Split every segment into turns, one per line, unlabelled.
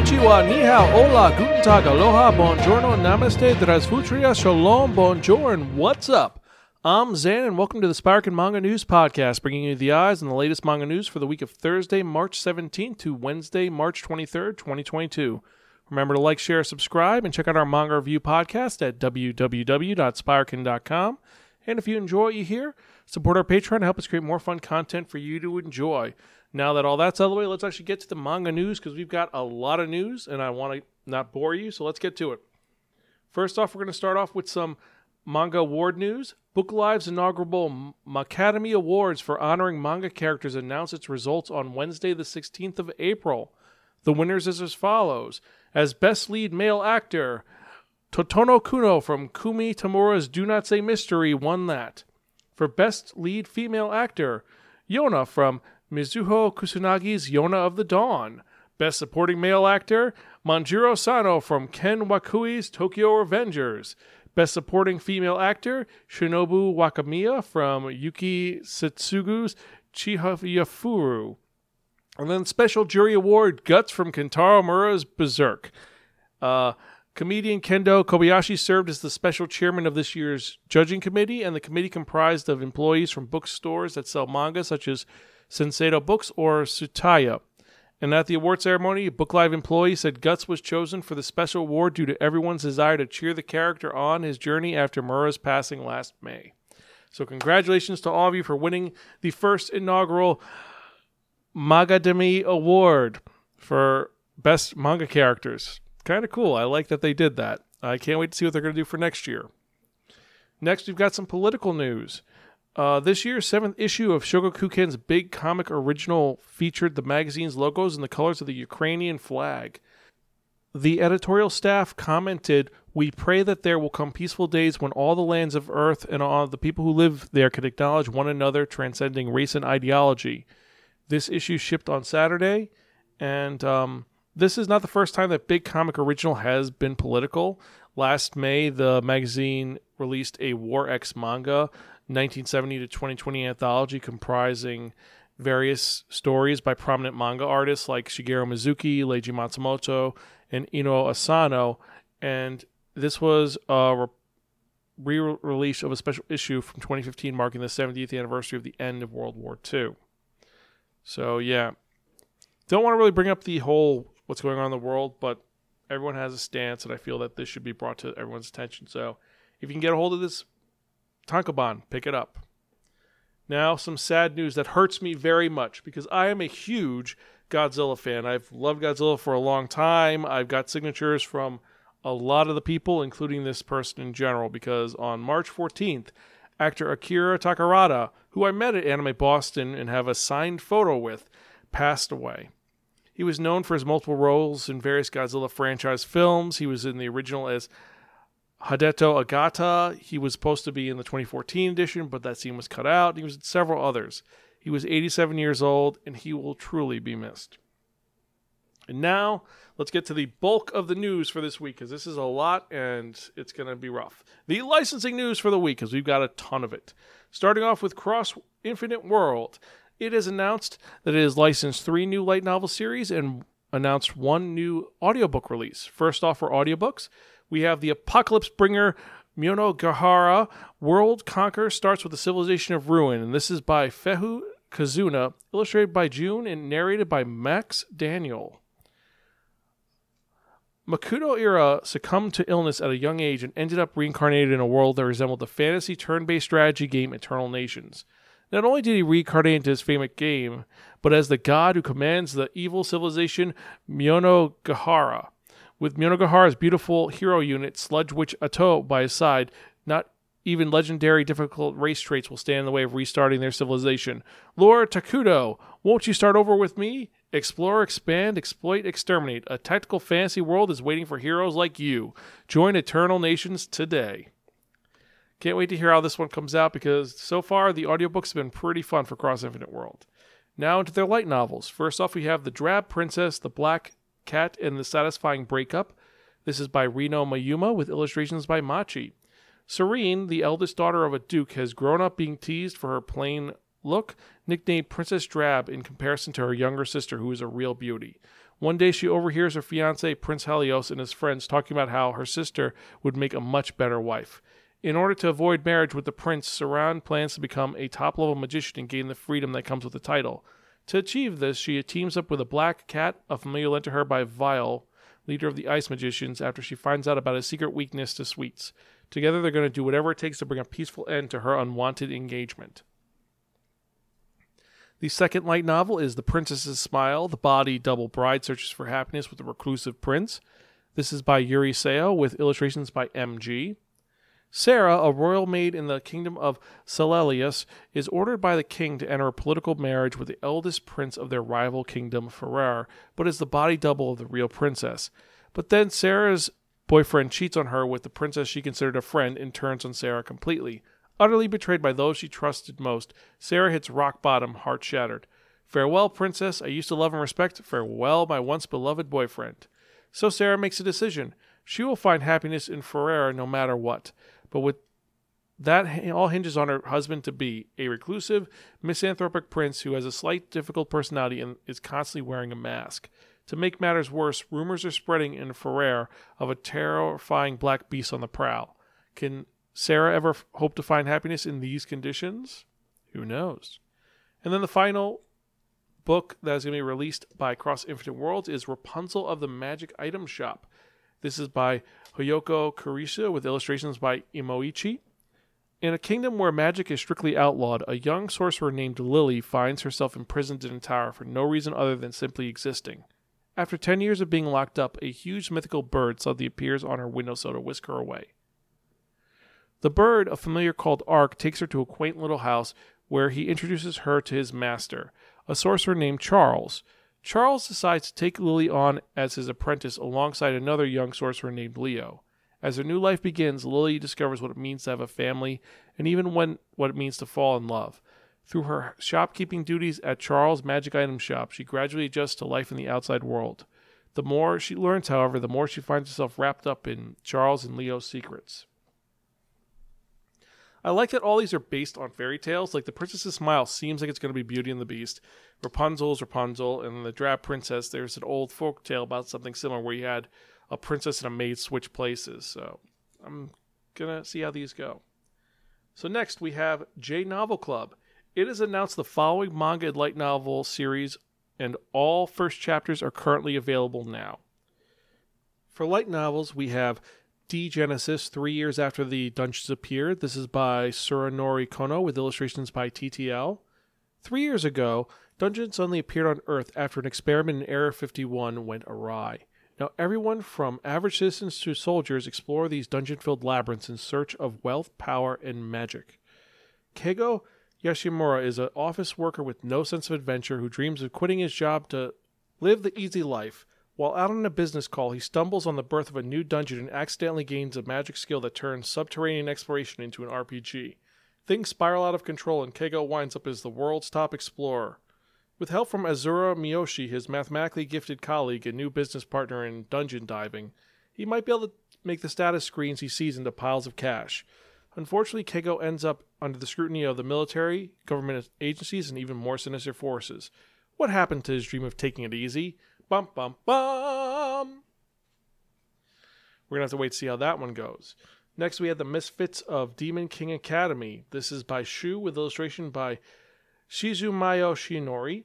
Konnichiwa, ni hao, hola, guten tag, aloha, buongiorno, namaste, drasvutria, shalom, bonjour, and what's up? I'm Zan, and welcome to the Spark Manga News Podcast, bringing you the eyes on the latest manga news for the week of Thursday, March 17th to Wednesday, March 23rd, 2022. Remember to like, share, subscribe, and check out our manga review podcast at www.spirekin.com. And if you enjoy what you hear, support our Patreon to help us create more fun content for you to enjoy. Now that all that's out of the way, let's actually get to the manga news because we've got a lot of news and I want to not bore you, so let's get to it. First off, we're going to start off with some manga award news. Book Live's inaugural Academy Awards for honoring manga characters announced its results on Wednesday, the 16th of April. The winners is as follows as Best Lead Male Actor, Totono Kuno from Kumi Tamura's Do Not Say Mystery won that. For Best Lead Female Actor, Yona from Mizuho Kusanagi's Yona of the Dawn. Best Supporting Male Actor, Manjiro Sano from Ken Wakui's Tokyo Revengers. Best Supporting Female Actor, Shinobu Wakamiya from Yuki Suetsugu's Chihayafuru. And then Special Jury Award, Guts from Kentaro Miura's Berserk. Uh, comedian Kendo Kobayashi served as the special chairman of this year's judging committee, and the committee comprised of employees from bookstores that sell manga, such as Sanseido Books or Tsutaya. And at the award ceremony, a Book Live employee said Guts was chosen for the special award due to everyone's desire to cheer the character on his journey after Miura's passing last May. So, congratulations to all of you for winning the first inaugural Magademi Award for Best Manga Characters. Kind of cool. I like that they did that. I can't wait to see what they're going to do for next year. Next, we've got some political news. Uh, this year's seventh issue of Shogakukan's big comic original featured the magazine's logos and the colors of the Ukrainian flag. The editorial staff commented, We pray that there will come peaceful days when all the lands of earth and all the people who live there can acknowledge one another, transcending race and ideology. This issue shipped on Saturday, and um, this is not the first time that Big Comic Original has been political. Last May, the magazine released a War X manga, 1970 to 2020 anthology comprising various stories by prominent manga artists like Shigeru Mizuki, Leiji Matsumoto, and Inio Asano. And this was a re release of a special issue from 2015 marking the 70th anniversary of the end of World War II. So yeah, don't want to really bring up the whole what's going on in the world, but everyone has a stance, and I feel that this should be brought to everyone's attention. So if you can get a hold of this tankobon, pick it up. Now, some sad news that hurts me very much because I am a huge Godzilla fan. I've loved Godzilla for a long time. I've got signatures from a lot of the people, including this person in general, because on March 14th, actor Akira Takarada, who I met at Anime Boston and have a signed photo with, passed away. He was known for his multiple roles in various Godzilla franchise films. He was in the original as Hideto Ogata. He was supposed to be in the 2014 edition, but that scene was cut out. He was in several others. He was 87 years old, and he will truly be missed. And now, let's get to the bulk of the news for this week, because this is a lot and it's going to be rough. The licensing news for the week, because we've got a ton of it. Starting off with Cross Infinite World. It has announced that it has licensed three new light novel series and announced one new audiobook release. First off, for audiobooks, we have the Apocalypse Bringer Monogahara World Conquer starts with the Civilization of Ruin, and this is by Fehu Kazuna, illustrated by June and narrated by Max Daniel. Makoto Ira succumbed to illness at a young age and ended up reincarnated in a world that resembled the fantasy turn based strategy game Eternal Nations. Not only did he reincarnate into his famous game, but as the god who commands the evil civilization Monogahara. With Monogahara's beautiful hero unit, Sludge Witch Ato, by his side, not even legendary difficult race traits will stand in the way of restarting their civilization. Lord Takudo, won't you start over with me? Explore, expand, exploit, exterminate. A tactical fantasy world is waiting for heroes like you. Join Eternal Nations today. Can't wait to hear how this one comes out because so far the audiobooks have been pretty fun for Cross Infinite World. Now into their light novels. First off, we have The Drab Princess, The Black Cat, and The Satisfying Breakup. This is by Reno Mayuma with illustrations by Machi. Serene, the eldest daughter of a duke, has grown up being teased for her plain look, nicknamed Princess Drab in comparison to her younger sister, who is a real beauty. One day she overhears her fiance, Prince Helios, and his friends talking about how her sister would make a much better wife. In order to avoid marriage with the prince, Saran plans to become a top level magician and gain the freedom that comes with the title. To achieve this, she teams up with a black cat, a familiar lent to her by Vile, leader of the ice magicians, after she finds out about his secret weakness to sweets. Together, they're going to do whatever it takes to bring a peaceful end to her unwanted engagement. The second light novel is The Princess's Smile. The body double bride searches for happiness with a reclusive prince. This is by Yuri Seo with illustrations by MG. Sarah, a royal maid in the kingdom of Celelius, is ordered by the king to enter a political marriage with the eldest prince of their rival kingdom, Ferrer, but is the body double of the real princess. But then Sarah's boyfriend cheats on her with the princess she considered a friend and turns on Sarah completely. Utterly betrayed by those she trusted most, Sarah hits rock bottom, heart shattered. Farewell, princess. I used to love and respect. Farewell, my once beloved boyfriend. So Sarah makes a decision. She will find happiness in Ferrara no matter what. But with that all hinges on her husband to be a reclusive, misanthropic prince who has a slight difficult personality and is constantly wearing a mask. To make matters worse, rumors are spreading in Ferrer of a terrifying black beast on the prowl. Can Sarah ever f- hope to find happiness in these conditions? Who knows? And then the final book that is going to be released by Cross Infinite Worlds is Rapunzel of the Magic Item Shop. This is by Hoyoko Kurisa with illustrations by Imoichi. In a kingdom where magic is strictly outlawed, a young sorcerer named Lily finds herself imprisoned in a tower for no reason other than simply existing. After 10 years of being locked up, a huge mythical bird suddenly appears on her windowsill to whisk her away. The bird, a familiar called Ark, takes her to a quaint little house where he introduces her to his master, a sorcerer named Charles. Charles decides to take Lily on as his apprentice alongside another young sorcerer named Leo. As their new life begins, Lily discovers what it means to have a family and even when what it means to fall in love. Through her shopkeeping duties at Charles' magic item shop, she gradually adjusts to life in the outside world. The more she learns, however, the more she finds herself wrapped up in Charles and Leo's secrets. I like that all these are based on fairy tales. Like the Princess's Smile seems like it's going to be Beauty and the Beast. Rapunzel's Rapunzel, and the Drab Princess. There's an old folk tale about something similar where you had a princess and a maid switch places. So I'm gonna see how these go. So next we have J Novel Club. It has announced the following manga and light novel series, and all first chapters are currently available now. For light novels, we have Genesis, three years after the dungeons appeared. This is by Tsuranori Kono with illustrations by TTL. Three years ago, Dungeons suddenly appeared on Earth after an experiment in Area 51 went awry. Now, everyone from average citizens to soldiers explore these dungeon filled labyrinths in search of wealth, power, and magic. Keigo Yoshimura is an office worker with no sense of adventure who dreams of quitting his job to live the easy life. While out on a business call, he stumbles on the birth of a new dungeon and accidentally gains a magic skill that turns subterranean exploration into an RPG. Things spiral out of control, and Keigo winds up as the world's top explorer. With help from Azusa Miyoshi, his mathematically gifted colleague and new business partner in dungeon diving, he might be able to make the status screens he sees into piles of cash. Unfortunately, Keigo ends up under the scrutiny of the military, government agencies, and even more sinister forces. What happened to his dream of taking it easy? Bum bum bum. We're gonna have to wait to see how that one goes. Next, we had the Misfits of Demon King Academy. This is by Shu with illustration by Shizuma Yoshinori.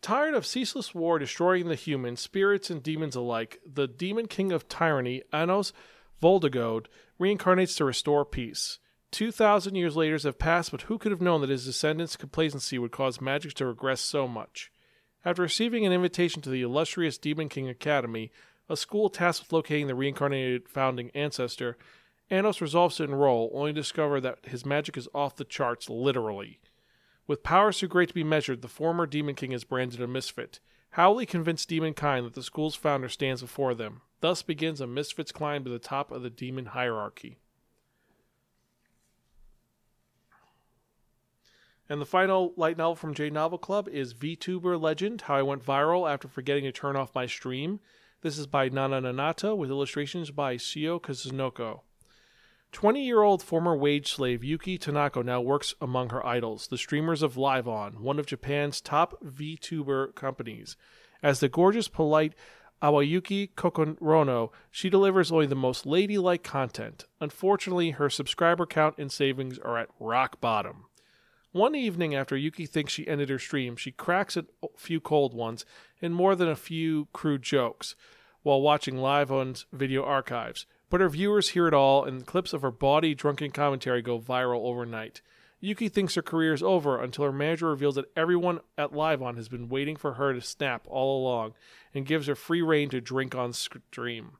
Tired of ceaseless war destroying the humans, spirits, and demons alike, the demon king of tyranny, Anos Voldigoad, reincarnates to restore peace. Two thousand years later have passed, but who could have known that his descendants' complacency would cause magic to regress so much? After receiving an invitation to the illustrious Demon King Academy, a school tasked with locating the reincarnated founding ancestor, Anos resolves to enroll, only to discover that his magic is off the charts, literally. With powers too great to be measured, the former Demon King is branded a misfit. How will he convince Demonkind that the school's founder stands before them? Thus begins a misfit's climb to the top of the demon hierarchy. And the final light novel from J Novel Club is VTuber Legend How I Went Viral After Forgetting to Turn Off My Stream. This is by Nana Nanata with illustrations by Shio Kazunoko. 20 year old former wage slave Yuki Tanako now works among her idols, the streamers of LiveOn, one of Japan's top VTuber companies. As the gorgeous, polite Awayuki Kokorone, she delivers only the most ladylike content. Unfortunately, her subscriber count and savings are at rock bottom. One evening, after Yuki thinks she ended her stream, she cracks a few cold ones and more than a few crude jokes while watching live on video archives. But her viewers hear it all, and clips of her bawdy, drunken commentary go viral overnight. Yuki thinks her career is over until her manager reveals that everyone at LiveOn has been waiting for her to snap all along and gives her free reign to drink on stream.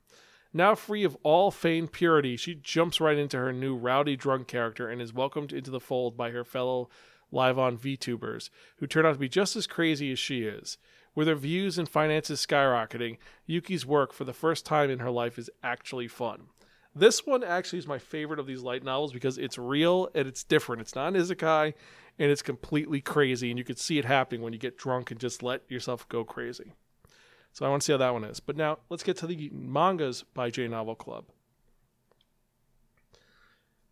Now free of all feigned purity, she jumps right into her new rowdy drunk character and is welcomed into the fold by her fellow LiveOn VTubers, who turn out to be just as crazy as she is. With her views and finances skyrocketing, Yuki's work for the first time in her life is actually fun. This one actually is my favorite of these light novels because it's real and it's different. It's not an isekai and it's completely crazy, and you can see it happening when you get drunk and just let yourself go crazy. So I want to see how that one is. But now let's get to the mangas by J Novel Club.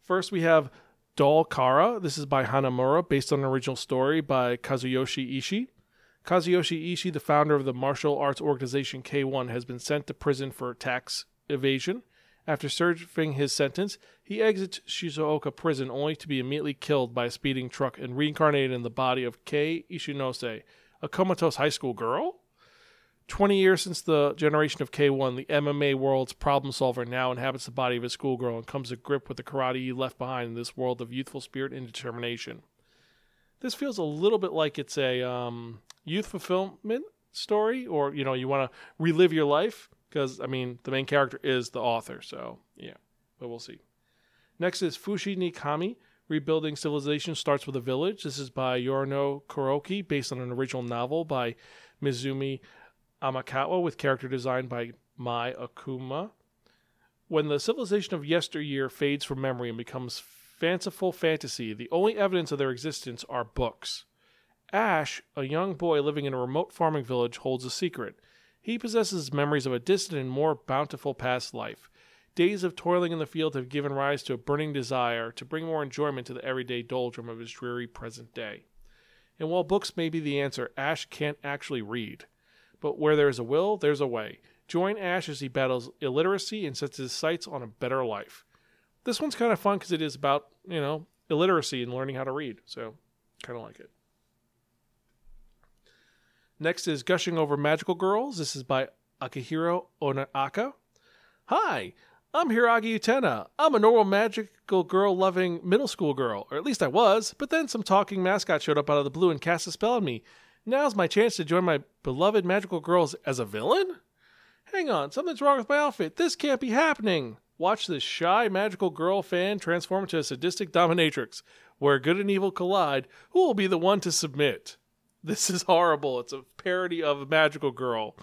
First, we have Doll Kara. This is by Hanamura, based on an original story by Kazuyoshi Ishii. Kazuyoshi Ishii, the founder of the martial arts organization K1, has been sent to prison for tax evasion. After serving his sentence, he exits Shizuoka prison only to be immediately killed by a speeding truck and reincarnated in the body of Kei Ishinose, a comatose high school girl? 20 years since the generation of K1, the MMA world's problem solver now inhabits the body of a schoolgirl and comes to grip with the karate he left behind in this world of youthful spirit and determination. This feels a little bit like it's a um, youth fulfillment story, or you know, you want to relive your life because I mean, the main character is the author, so yeah, but we'll see. Next is Fushi ni Kami. Rebuilding Civilization starts with a village. This is by Yorino Kuroki, based on an original novel by Mizumi Amakawa, with character design by Mai Akuma. When the civilization of yesteryear fades from memory and becomes fanciful fantasy, the only evidence of their existence are books. Ash, a young boy living in a remote farming village, holds a secret. He possesses memories of a distant and more bountiful past life. Days of toiling in the field have given rise to a burning desire to bring more enjoyment to the everyday doldrum of his dreary present day. And while books may be the answer, Ash can't actually read. But where there is a will, there's a way. Join Ash as he battles illiteracy and sets his sights on a better life. This one's kind of fun because it is about, you know, illiteracy and learning how to read. So, kind of like it. Next is Gushing Over Magical Girls. This is by Akihiro Onoaka. Hi, I'm Hiragi Utena. I'm a normal magical girl loving middle school girl, or at least I was, but then some talking mascot showed up out of the blue and cast a spell on me. Now's my chance to join my beloved magical girls as a villain? Hang on, something's wrong with my outfit. This can't be happening. Watch this shy magical girl fan transform into a sadistic dominatrix. Where good and evil collide, who will be the one to submit? This is horrible. It's a parody of Magical Girl.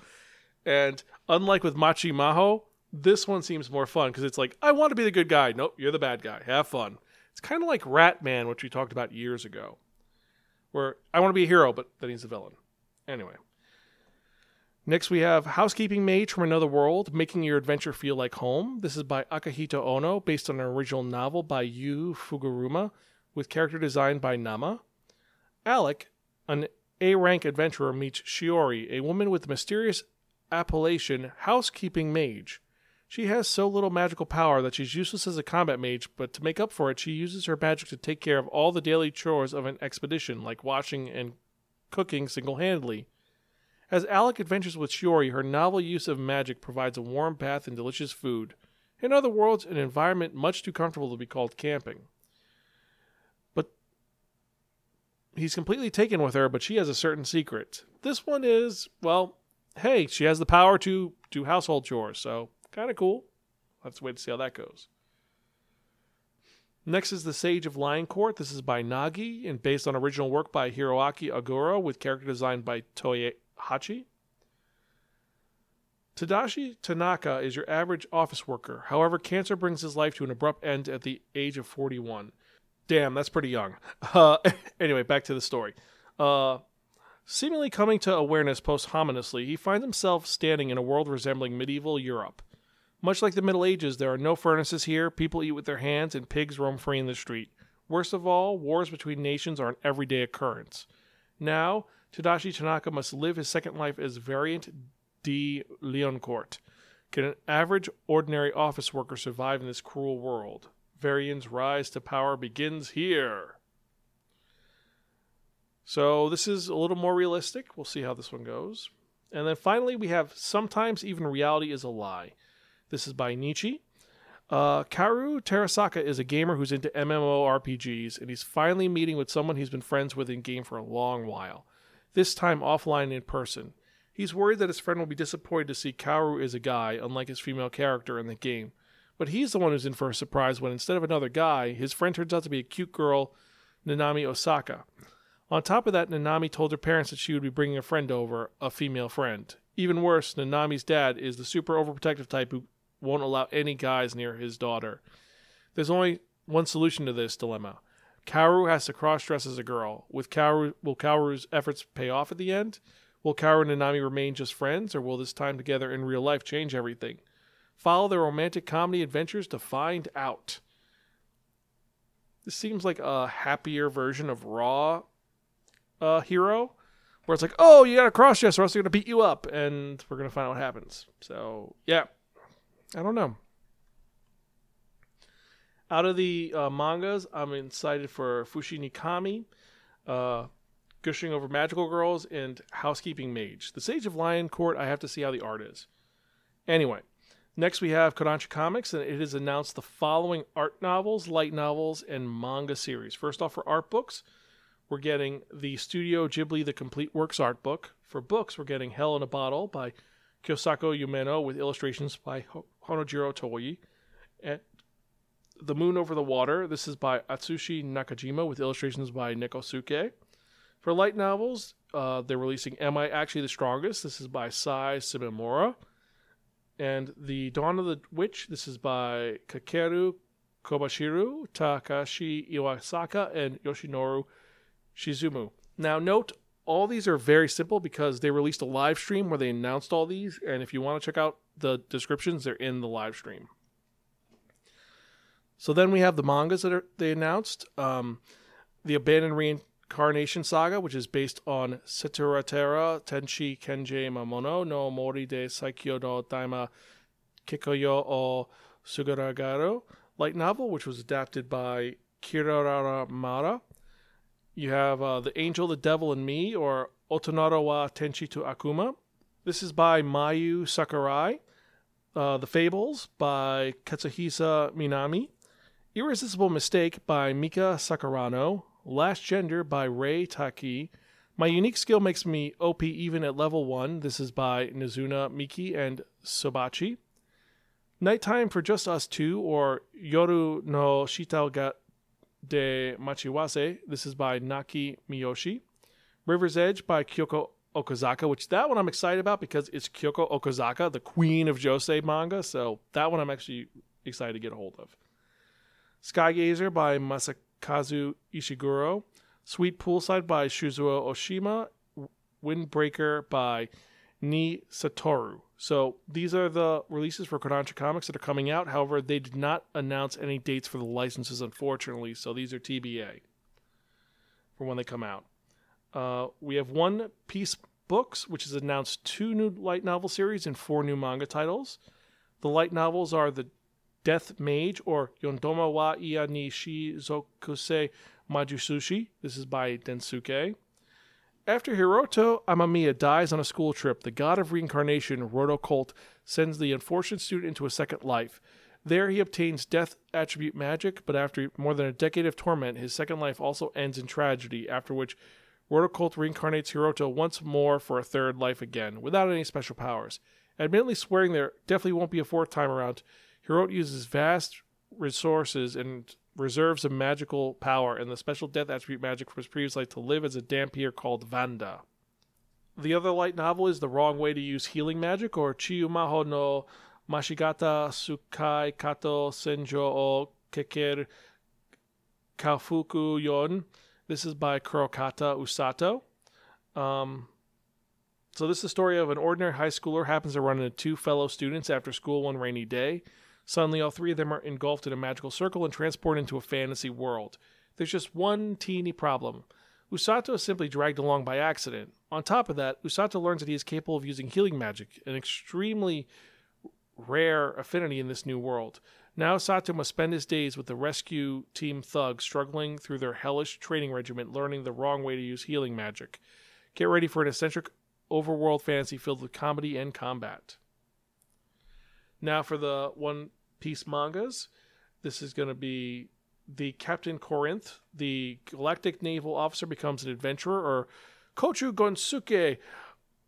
And unlike with Machi Maho, this one seems more fun because it's like, I want to be the good guy. Nope, you're the bad guy. Have fun. It's kind of like Ratman, which we talked about years ago, where I want to be a hero, but then he's a villain. Anyway. Next, we have Housekeeping Mage from Another World, making your adventure feel like home. This is by Akahito Ono, based on an original novel by Yu Fuguruma, with character design by Nama. Alec, an a rank adventurer meets Shiori, a woman with the mysterious appellation Housekeeping Mage. She has so little magical power that she's useless as a combat mage, but to make up for it, she uses her magic to take care of all the daily chores of an expedition, like washing and cooking single handedly. As Alec adventures with Shiori, her novel use of magic provides a warm bath and delicious food. In other words, an environment much too comfortable to be called camping But he's completely taken with her, but she has a certain secret. This one is, well, hey, she has the power to do household chores, so kind of cool. Let's wait to see how that goes. Next is The Sage of Lion Court. This is by Nagi and based on original work by Hiroaki Ogura with character design by Toye Hachi. Tadashi Tanaka is your average office worker. However, cancer brings his life to an abrupt end at the age of 41. Damn, that's pretty young. Uh, anyway, back to the story. Uh, seemingly coming to awareness posthumously, he finds himself standing in a world resembling medieval Europe. Much like the Middle Ages, there are no furnaces here, people eat with their hands, and pigs roam free in the street. Worst of all, wars between nations are an everyday occurrence. Now, Tadashi Tanaka must live his second life as Variant D. Leoncourt. Can an average, ordinary office worker survive in this cruel world? Varian's rise to power begins here. So, this is a little more realistic. We'll see how this one goes. And then finally, we have Sometimes Even Reality is a Lie. This is by Nietzsche. Uh, Kaoru Terasaka is a gamer who's into MMORPGs, and he's finally meeting with someone he's been friends with in game for a long while, this time offline in person. He's worried that his friend will be disappointed to see Kaoru is a guy, unlike his female character in the game. But he's the one who's in for a surprise when instead of another guy, his friend turns out to be a cute girl, Nanami Osaka. On top of that, Nanami told her parents that she would be bringing a friend over, a female friend. Even worse, Nanami's dad is the super overprotective type who won't allow any guys near his daughter. There's only one solution to this dilemma. Kaoru has to cross dress as a girl. With Kaoru, will Kaoru's efforts pay off at the end? Will Kaoru and Nanami remain just friends, or will this time together in real life change everything? Follow their romantic comedy adventures to find out. This seems like a happier version of Raw uh, Hero, where it's like, oh, you got to cross dress or else they're going to beat you up, and we're going to find out what happens. So, yeah, I don't know. Out of the uh, mangas, I'm excited for Fushi Nikami, uh, Gushing Over Magical Girls, and Housekeeping Mage. The Sage of Lion Court, I have to see how the art is. Anyway, next we have Kodansha Comics, and it has announced the following art novels, light novels, and manga series. First off, for art books, we're getting the Studio Ghibli The Complete Works art book. For books, we're getting Hell in a Bottle by Kyusaku Yumeno with illustrations by Honjiro Toii. And The Moon Over the Water, this is by Atsushi Nakajima with illustrations by Nekosuke. For light novels, uh, they're releasing Am I Actually the Strongest? This is by Sai Shimomura. And The Dawn of the Witch, this is by Kakeru Kobashiri, Takashi Iwasaki, and Yoshinori Shizuma. Now, note all these are very simple because they released a live stream where they announced all these, and if you want to check out the descriptions, they're in the live stream. So then we have the mangas that are, they announced. Um, the Abandoned Reincarnation Saga, which is based on Setoratera Tenshi Kenjei Mamono no Mori de Saikyo no Daima Kikoyo o Sugaragaro light novel, which was adapted by Kirara Mara. You have uh, The Angel, the Devil, and Me, or Otonara wa Tenshi to Akuma. This is by Mayu Sakurai. Uh, the Fables by Katsuhisa Minami. Irresistible Mistake by Mika Sakurano. Last Gender by Rei Taki. My unique skill makes me OP even at level 1. This is by Nizuna Miki and Sobachi. Nighttime for Just Us Two, or Yoru no Shita ga de Machiwase. This is by Naki Miyoshi. River's Edge by Kyoko Okazaki, which that one I'm excited about because it's Kyoko Okazaki, the queen of Josei manga. So that one I'm actually excited to get a hold of. Skygazer by Masakazu Ishiguro. Sweet Poolside by Shuzo Oshimi. Windbreaker by Ni Satoru. So these are the releases for Kodansha Comics that are coming out. However, they did not announce any dates for the licenses, unfortunately. So these are TBA for when they come out. Uh, we have One Piece Books, which has announced two new light novel series and four new manga titles. The light novels are The Death Mage or Yondoma wa Iya ni Shizokusei Majusushi. This is by Densuke. After Hiroto Amamiya dies on a school trip, the god of reincarnation, Roto Cult, sends the unfortunate student into a second life. There he obtains death attribute magic, but after more than a decade of torment, his second life also ends in tragedy, after which Roto Cult reincarnates Hiroto once more for a third life again, without any special powers. Admittedly swearing there definitely won't be a fourth time around, Hiroto uses vast resources and reserves of magical power, and the special death attribute magic from his previous life to live as a Dhampir called Vanda. The other light novel is The Wrong Way to Use Healing Magic, or Chiyumaho no Mashigata Sukai Kato Senjo o Keker Kafuku Yon. This is by Kurokata Usato. Um, so this is the story of an ordinary high schooler happens to run into two fellow students after school one rainy day. Suddenly, all three of them are engulfed in a magical circle and transported into a fantasy world. There's just one teeny problem. Usato is simply dragged along by accident. On top of that, Usato learns that he is capable of using healing magic, an extremely rare affinity in this new world. Now Sato must spend his days with the rescue team thugs struggling through their hellish training regiment, learning the wrong way to use healing magic. Get ready for an eccentric overworld fantasy filled with comedy and combat. Now for the One Piece mangas. This is going to be the Captain Corinth, the galactic naval officer, becomes an adventurer, or Kochu Gonsuke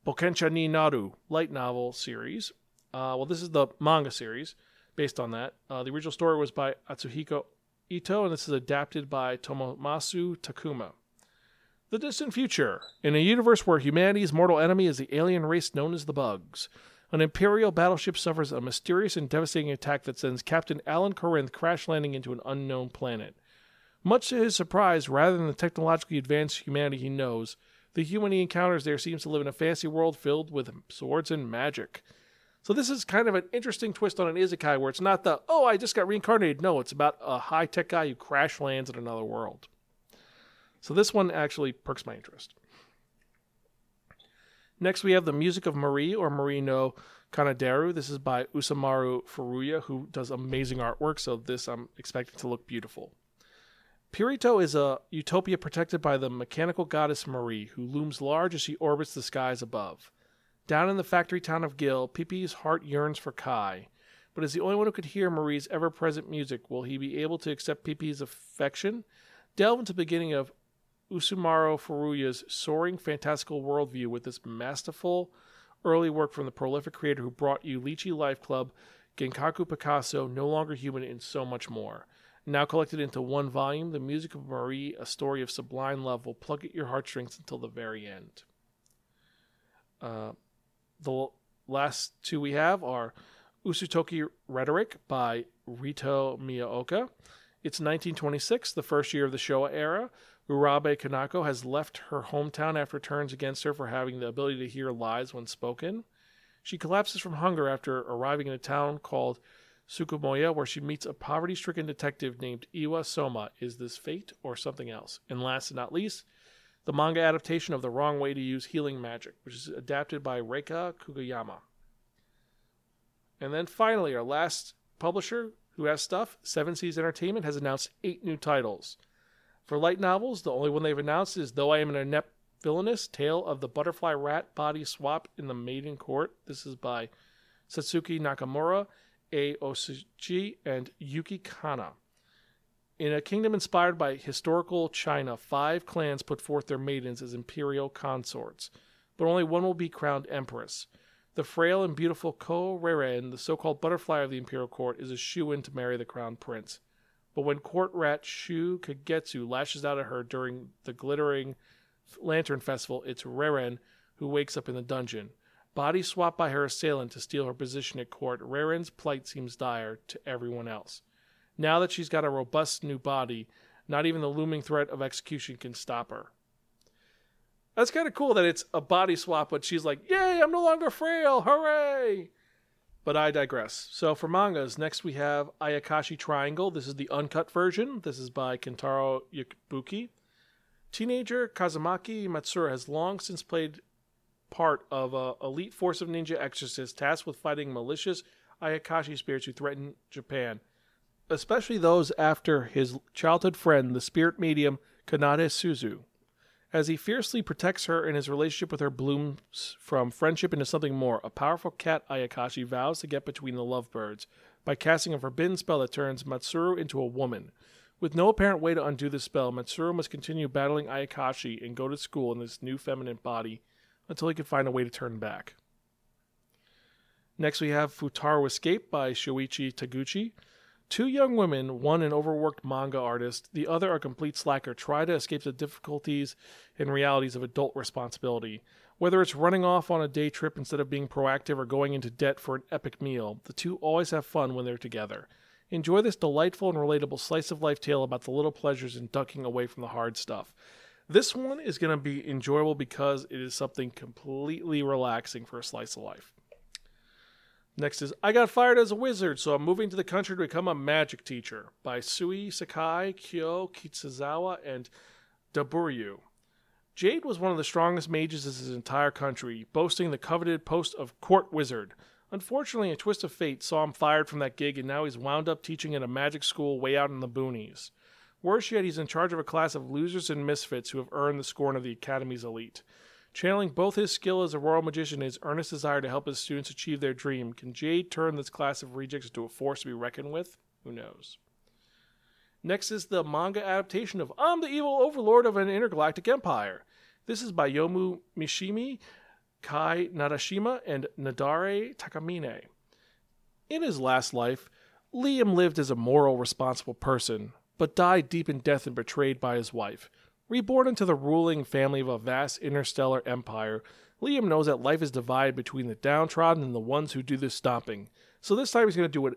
Bokensha ni Naru light novel series. Uh, well, this is the manga series based on that. Uh, the original story was by Atsuhiko Ito, and this is adapted by Tomomasu Takuma. The distant future. In a universe where humanity's mortal enemy is the alien race known as the Bugs, an Imperial battleship suffers a mysterious and devastating attack that sends Captain Alan Corinth crash landing into an unknown planet. Much to his surprise, rather than the technologically advanced humanity he knows, the human he encounters there seems to live in a fantasy world filled with swords and magic. So this is kind of an interesting twist on an isekai where it's not the oh I just got reincarnated. No, it's about a high tech guy who crash lands in another world. So this one actually perks my interest. Next, we have the music of Marie or Marie no Kanaderu. This is by Usamaru Furuya, who does amazing artwork. So this I'm expecting to look beautiful. Pirito is a utopia protected by the mechanical goddess Marie, who looms large as she orbits the skies above. Down in the factory town of Gil, Pipi's heart yearns for Kai. But as the only one who could hear Marie's ever present music, will he be able to accept Pipi's affection? Delve into the beginning of Usamaru Furuya's soaring fantastical worldview with this masterful early work from the prolific creator who brought you Lychee Life Club, Genkaku Picasso, No Longer Human, and so much more. Now collected into one volume, The Music of Marie, a story of sublime love, will plug at your heartstrings until the very end. Uh, the last two we have are Usotoki Rhetoric by Rito Miyaoka. It's 1926, the first year of the Showa era. Urabe Kanako has left her hometown after turns against her for having the ability to hear lies when spoken. She collapses from hunger after arriving in a town called Tsukumoya, where she meets a poverty stricken detective named Iwa Soma. Is this fate or something else? And last but not least, the manga adaptation of The Wrong Way to Use Healing Magic, which is adapted by Reika Kugayama. And then finally, our last publisher who has stuff, Seven Seas Entertainment, has announced eight new titles. For light novels, the only one they've announced is Though I Am an Inept Villainous Tale of the Butterfly Rat Body Swap in the Maiden Court. This is by Satsuki Nakamura, A. Osuchi, and Yuki Kana. In a kingdom inspired by historical China, five clans put forth their maidens as imperial consorts, but only one will be crowned empress. The frail and beautiful Ko Reiren, the so called butterfly of the imperial court, is a shoe in to marry the crown prince. But when court rat Shu Kagetsu lashes out at her during the glittering lantern festival, it's Reiren who wakes up in the dungeon. Body swapped by her assailant to steal her position at court, Reiren's plight seems dire to everyone else. Now that she's got a robust new body, not even the looming threat of execution can stop her. That's kind of cool that it's a body swap, but she's like, Yay, I'm no longer frail, hooray! But I digress. So for mangas, next we have Ayakashi Triangle. This is the uncut version. This is by Kentaro Yabuki. Teenager Kazumaki Matsura has long since played part of a elite force of ninja exorcists tasked with fighting malicious Ayakashi spirits who threaten Japan, especially those after his childhood friend, the spirit medium Kanade Suzu. As he fiercely protects her and his relationship with her blooms from friendship into something more, a powerful cat Ayakashi vows to get between the lovebirds by casting a forbidden spell that turns Matsuru into a woman. With no apparent way to undo the spell, Matsuru must continue battling Ayakashi and go to school in this new feminine body until he can find a way to turn back. Next, we have Futari Escape by Shoichi Taguchi. Two young women, one an overworked manga artist, the other a complete slacker, try to escape the difficulties and realities of adult responsibility. Whether it's running off on a day trip instead of being proactive or going into debt for an epic meal, the two always have fun when they're together. Enjoy this delightful and relatable slice of life tale about the little pleasures and ducking away from the hard stuff. This one is going to be enjoyable because it is something completely relaxing for a slice of life. Next is I Got Fired as a Wizard, so I'm moving to the country to become a magic teacher by Sui Sakai, Kyo Kitsuzawa, and Daburyu. Jade was one of the strongest mages in his entire country, boasting the coveted post of court wizard. Unfortunately, a twist of fate saw him fired from that gig, and now he's wound up teaching at a magic school way out in the boonies. Worse yet, he's in charge of a class of losers and misfits who have earned the scorn of the Academy's elite. Channeling both his skill as a royal magician and his earnest desire to help his students achieve their dream, can Jade turn this class of rejects into a force to be reckoned with? Who knows? Next is the manga adaptation of I'm the Evil Overlord of an Intergalactic Empire. This is by Yomu Mishima, Kai Nadashima, and Nadare Takamine. In his last life, Liam lived as a moral, responsible person, but died deep in death and betrayed by his wife. Reborn into the ruling family of a vast interstellar empire, Liam knows that life is divided between the downtrodden and the ones who do the stomping. So this time he's going to do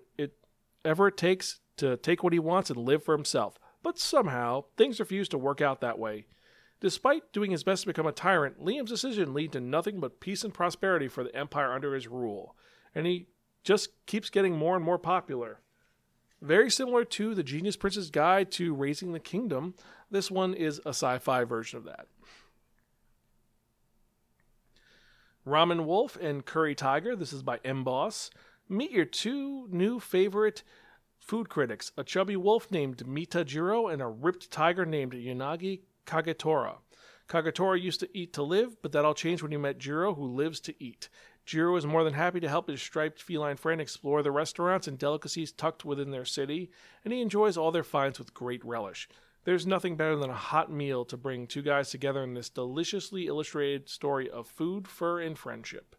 whatever it takes to take what he wants and live for himself. But somehow, things refuse to work out that way. Despite doing his best to become a tyrant, Liam's decision lead to nothing but peace and prosperity for the empire under his rule, and he just keeps getting more and more popular. Very similar to The Genius Prince's Guide to Raising the Kingdom, this one is a sci fi version of that. Ramen Wolf and Curry Tiger, this is by M Boss. Meet your two new favorite food critics a chubby wolf named Mita Jiro and a ripped tiger named Yanagi Kagetora. Kagetora used to eat to live, but that all changed when he met Jiro, who lives to eat. Jiro is more than happy to help his striped feline friend explore the restaurants and delicacies tucked within their city, and he enjoys all their finds with great relish. There's nothing better than a hot meal to bring two guys together in this deliciously illustrated story of food, fur, and friendship.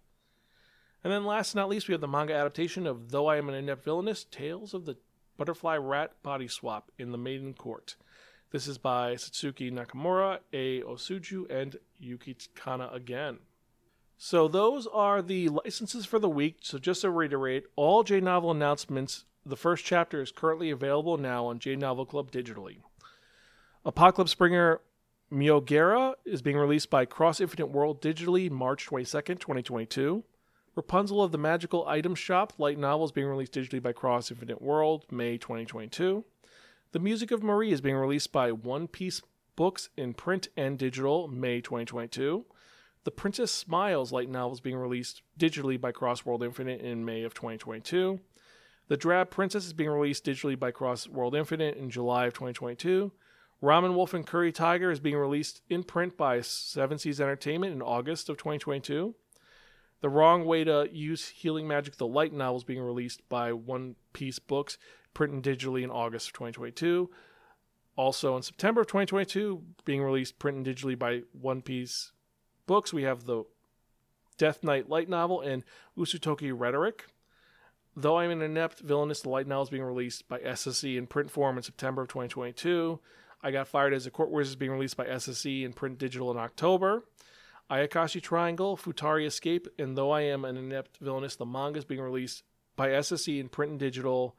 And then last but not least, we have the manga adaptation of Though I Am an Inept Villainess, Tales of the Butterfly Rat Body Swap in the Maiden Court. This is by Satsuki Nakamura, A. Osuju, and Yuki again. So those are the licenses for the week. So just to reiterate, all J Novel announcements, the first chapter is currently available now on J Novel Club digitally. Apocalypse Springer Myogera is being released by Cross Infinite World digitally March 22nd, 2022. Rapunzel of the Magical Item Shop light novel is being released digitally by Cross Infinite World, May 2022. The Music of Marie is being released by One Piece Books in print and digital, May 2022. The Princess Smiles light novel is being released digitally by Cross World Infinite in May of 2022. The Drab Princess is being released digitally by Cross World Infinite in July of 2022. Ramen Wolf and Curry Tiger is being released in print by Seven Seas Entertainment in August of 2022. The Wrong Way to Use Healing Magic the Light novel is being released by One Piece Books, printed digitally in August of 2022. Also in September of 2022, being released print and digitally by One Piece Books, we have the Death Knight light novel and Usotoki Rhetoric. Though I'm an inept villainous, the light novel is being released by SSE in print form in September of 2022. I Got Fired as a Court Wizard is being released by SSE in print digital in October. Ayakashi Triangle, Futari Escape, and Though I Am an Inept Villainous, the manga is being released by SSE in print and digital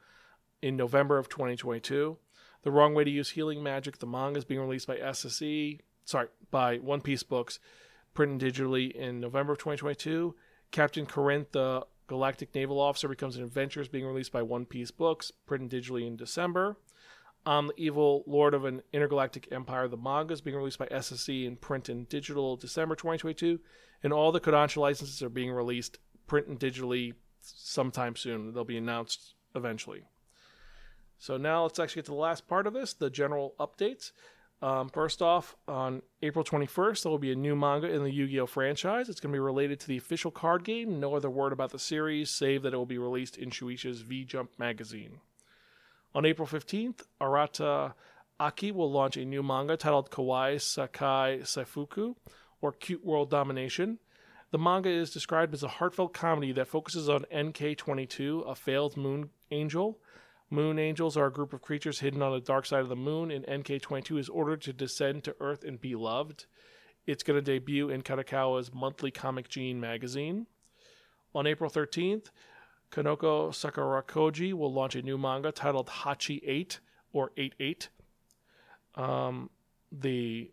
in November of 2022. The Wrong Way to Use Healing Magic, the manga is being released by SSE, sorry, by One Piece Books, print and digitally in November of 2022. Captain Corinth, the Galactic Naval Officer, becomes an adventure, is being released by One Piece Books, print and digitally in December. Um, the Evil Lord of an Intergalactic Empire, the manga, is being released by SSC in print and digital December 2022. And all the Kodansha licenses are being released print and digitally sometime soon. They'll be announced eventually. So now let's actually get to the last part of this the general updates. Um, first off, on April 21st, there will be a new manga in the Yu Gi Oh! franchise. It's going to be related to the official card game. No other word about the series, save that it will be released in Shueisha's V Jump magazine. On April 15th, Arata Aki will launch a new manga titled Kawaii Sekai Seifuku, or Cute World Domination. The manga is described as a heartfelt comedy that focuses on NK22, a failed moon angel. Moon angels are a group of creatures hidden on the dark side of the moon, and NK22 is ordered to descend to Earth and be loved. It's going to debut in Kadokawa's monthly Comic Gene magazine. On April 13th, Kanoko Sakurakoji will launch a new manga titled Hachi 8 or 88. Um, the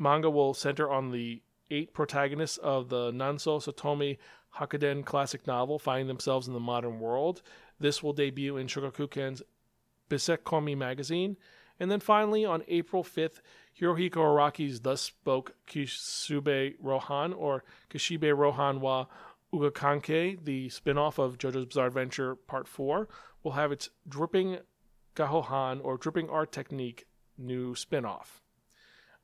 manga will center on the eight protagonists of the Nanso Satomi Hakuden classic novel finding themselves in the modern world. This will debut in Shogakukan's Betsucomi magazine. And then finally, on April 5th, Hirohiko Araki's Thus Spoke Kishibe Rohan, or Kishibe Rohan wa Ugakanke, the spin off of JoJo's Bizarre Adventure Part 4, will have its Dripping Gahohan, or Dripping Art Technique, new spin off.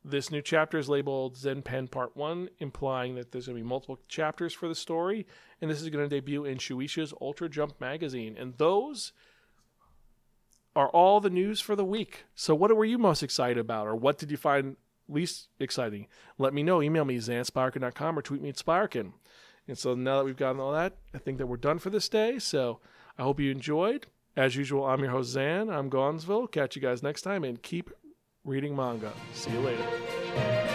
This new chapter is labeled Zen Pen Part 1, implying that there's going to be multiple chapters for the story, and this is going to debut in Shueisha's Ultra Jump magazine. And those are all the news for the week. So, what were you most excited about, or what did you find least exciting? Let me know. Email me, zanspirekin.com, or tweet me at Spirekin. And so, now that we've gotten all that, I think that we're done for this day. So, I hope you enjoyed. As usual, I'm your host, Zan. I'm Gonzville. Catch you guys next time, and keep reading manga. See you later.